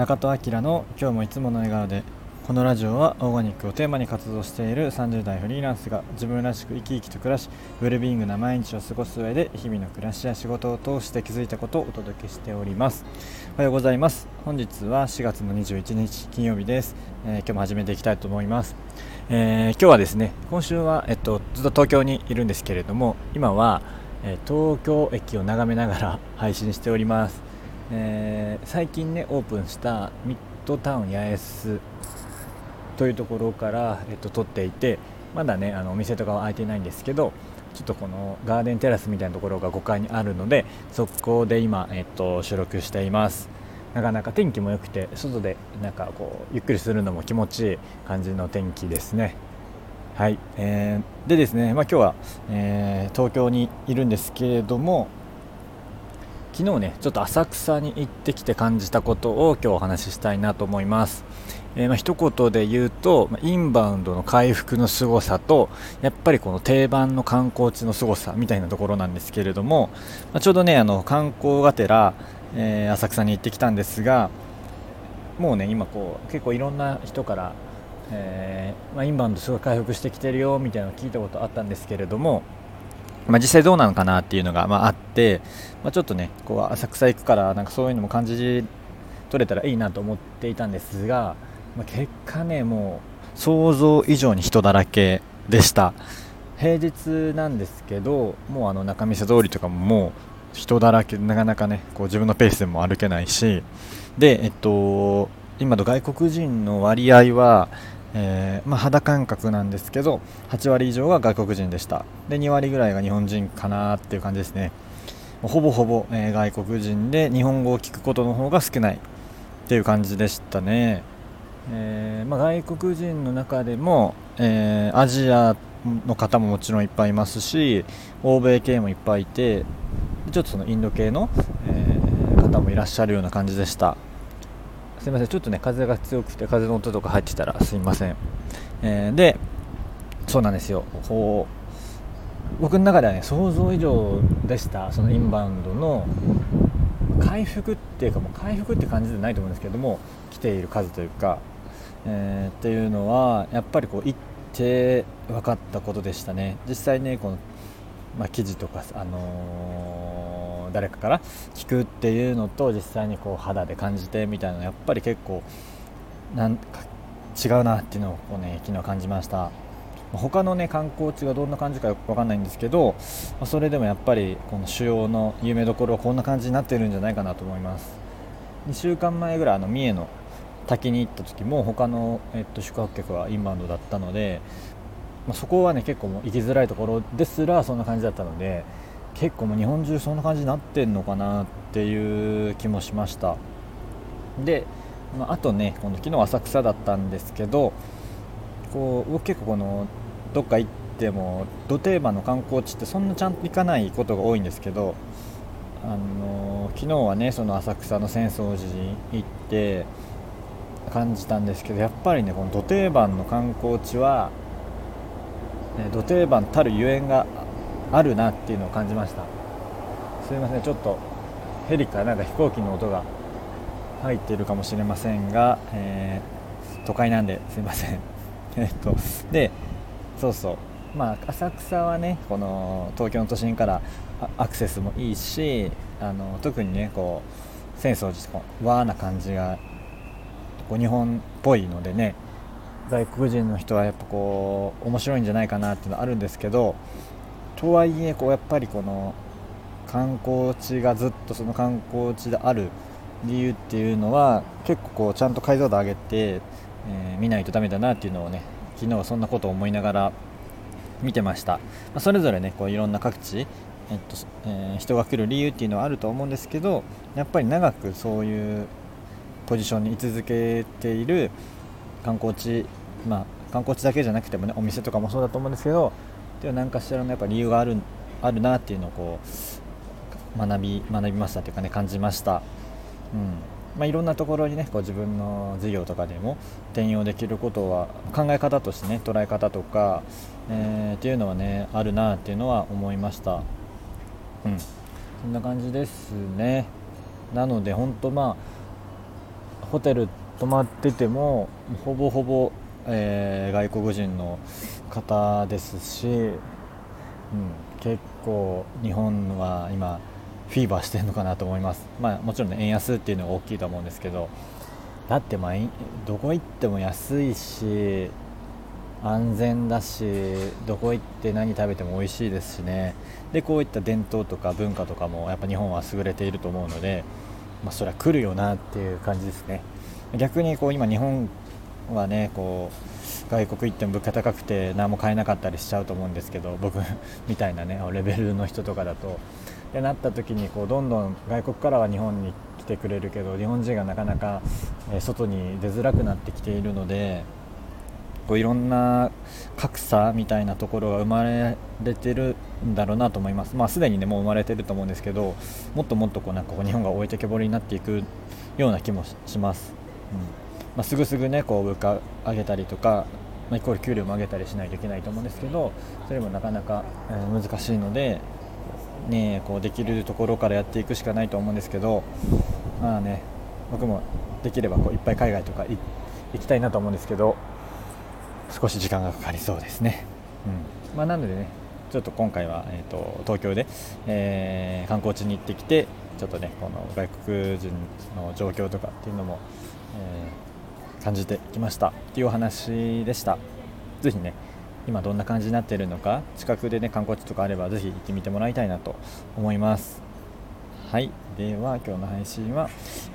中戸明の今日もいつもの笑顔でこのラジオはオーガニックをテーマに活動している30代フリーランスが自分らしく生き生きと暮らしウェルビーイングな毎日を過ごす上で日々の暮らしや仕事を通して気づいたことをお届けしております。おはようございます本日は4月の21日金曜日です、えー、今日も始めていきたいと思います、えー、今日はですね今週は、えっと、ずっと東京にいるんですけれども今は、えー、東京駅を眺めながら配信しております。えー、最近ねオープンしたミッドタウン八重洲というところから、えっと、撮っていてまだねあのお店とかは開いてないんですけどちょっとこのガーデンテラスみたいなところが5階にあるのでそこで今、えっと、収録しています。なかなか天気も良くて外でなんかこうゆっくりするのも気持ちいい感じの天気ですね。はい、えー、でですね、まあ、今日は、えー、東京にいるんですけれども昨日ねちょっと浅草に行ってきて感じたことを今日お話ししたいなと思います、えー、まあ一言で言うとインバウンドの回復の凄さとやっぱりこの定番の観光地の凄さみたいなところなんですけれども、まあ、ちょうどねあの観光がてら、えー、浅草に行ってきたんですがもうね今こう結構いろんな人からえー、まあ、インバウンドすごい回復してきてるよみたいなのを聞いたことあったんですけれどもまあ、実際どうなのかなっていうのが、まあ、あって、まあ、ちょっとねこう浅草行くからなんかそういうのも感じ取れたらいいなと思っていたんですが、まあ、結果ねもう想像以上に人だらけでした。平日なんですけどもうあの仲見世通りとかももう人だらけなかなかねこう自分のペースでも歩けないし。でえっと今の外国人の割合はえー、まあ、肌感覚なんですけど8割以上が外国人でした。で2割ぐらいが日本人かなっていう感じですね。ほぼほぼ、えー、外国人で日本語を聞くことの方が少ないっていう感じでしたね、えー、まあ、外国人の中でも、えアジアの方ももちろんいっぱいいますし欧米系もいっぱいいてちょっとそのインド系の、え方もいらっしゃるような感じでした。すいません。ちょっとね風が強くて風の音とか入ってたらすいません、えー、でそうなんですよ。こう僕の中ではね想像以上でした。そのインバウンドの回復っていうかもう回復って感じじゃないと思うんですけども来ている数というか、えー、っていうのはやっぱりこう行って分かったことでしたね。実際ねこの、まあ、記事とかあのー誰かから聞くっていうのと実際にこう肌で感じてみたいなやっぱり結構なんか違うなっていうのをこう、ね、昨日感じました。他のね観光地がどんな感じかよく分かんないんですけどそれでもやっぱりこの主要の有名どころはこんな感じになってるんじゃないかなと思います。2週間前ぐらいあの三重の滝に行った時も他の、えっと、宿泊客はインバウンドだったので、ま、そこはね結構もう行きづらいところですらそんな感じだったので結構もう日本中そんな感じになってんのかなっていう気もしました。で、まあ、あとねこの昨日浅草だったんですけどこう僕結構このどっか行ってもど定番の観光地ってそんなちゃんと行かないことが多いんですけどあの昨日はねその浅草の浅草寺に行って感じたんですけどやっぱりねこのど定番の観光地はど定番たるゆえんがあるなっていうのを感じました。すいません。ちょっとヘリかなんか飛行機の音が入っているかもしれませんが、えー、都会なんですいません。えっとでそうそう。まあ浅草はねこの東京の都心からアクセスもいいしあの特にねこう浅草寺とか和な感じがこう日本っぽいのでね外国人の人はやっぱこう面白いんじゃないかなっていうのはあるんですけどとはいえこうやっぱりこの観光地がずっとその観光地である理由っていうのは結構こうちゃんと解像度上げて、えー、見ないとダメだなっていうのをね昨日はそんなことを思いながら見てました、まあ、それぞれねこういろんな各地、えっとえー、人が来る理由っていうのはあると思うんですけどやっぱり長くそういうポジションに居続けている観光地まあ観光地だけじゃなくてもねお店とかもそうだと思うんですけどっていう何かしらのやっぱ理由があるあるなっていうのをこう学び学びましたというかね感じました。うんまあ、いろんなところにねこう自分の授業とかでも転用できることは考え方としてね捉え方とか、えー、っていうのはねあるなっていうのは思いました。うん、そんな感じですね。なので本当まあホテル泊まっててもほぼほぼ、えー、外国人の方ですし、うん、結構日本は今フィーバーしてるのかなと思います、まあ、もちろん、ね、円安っていうのが大きいと思うんですけどだってまあどこ行っても安いし安全だしどこ行って何食べても美味しいですしね。でこういった伝統とか文化とかもやっぱ日本は優れていると思うので、まあ、それは来るよなっていう感じですね。逆にこう今日本はねこう外国行っても物価高くて何も買えなかったりしちゃうと思うんですけど僕 みたいなねレベルの人とかだと。ってなった時にこうどんどん外国からは日本に来てくれるけど日本人がなかなか外に出づらくなってきているのでこういろんな格差みたいなところが生まれてるんだろうなと思います、まあ、すでに、ね、もう生まれてると思うんですけどもっともっとこうなんかこう日本が置いてけぼりになっていくような気もします、うん。まあ、すぐすぐ、ね、こう物価上げたりとか、まあ、イコール給料も上げたりしないといけないと思うんですけどそれもなかなか、え、難しいのでね、こうできるところからやっていくしかないと思うんですけど、まあね、僕もできればこういっぱい海外とか行きたいなと思うんですけど少し時間がかかりそうですね、うん。まあ、なのでねちょっと今回は、えーと、東京で、えー、観光地に行ってきてちょっとねこの外国人の状況とかっていうのも、えー、感じてきましたっていうお話でした。ぜひね今どんな感じになっているのか近くでね観光地とかあればぜひ行ってみてもらいたいなと思います。はい。では今日の配信は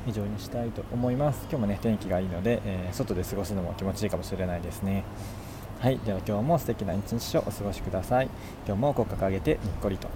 以上にしたいと思います。今日もね天気がいいので、えー、外で過ごすのも気持ちいいかもしれないですね。はい。では今日も素敵な一日をお過ごしください。今日も口角上げてにっこりと。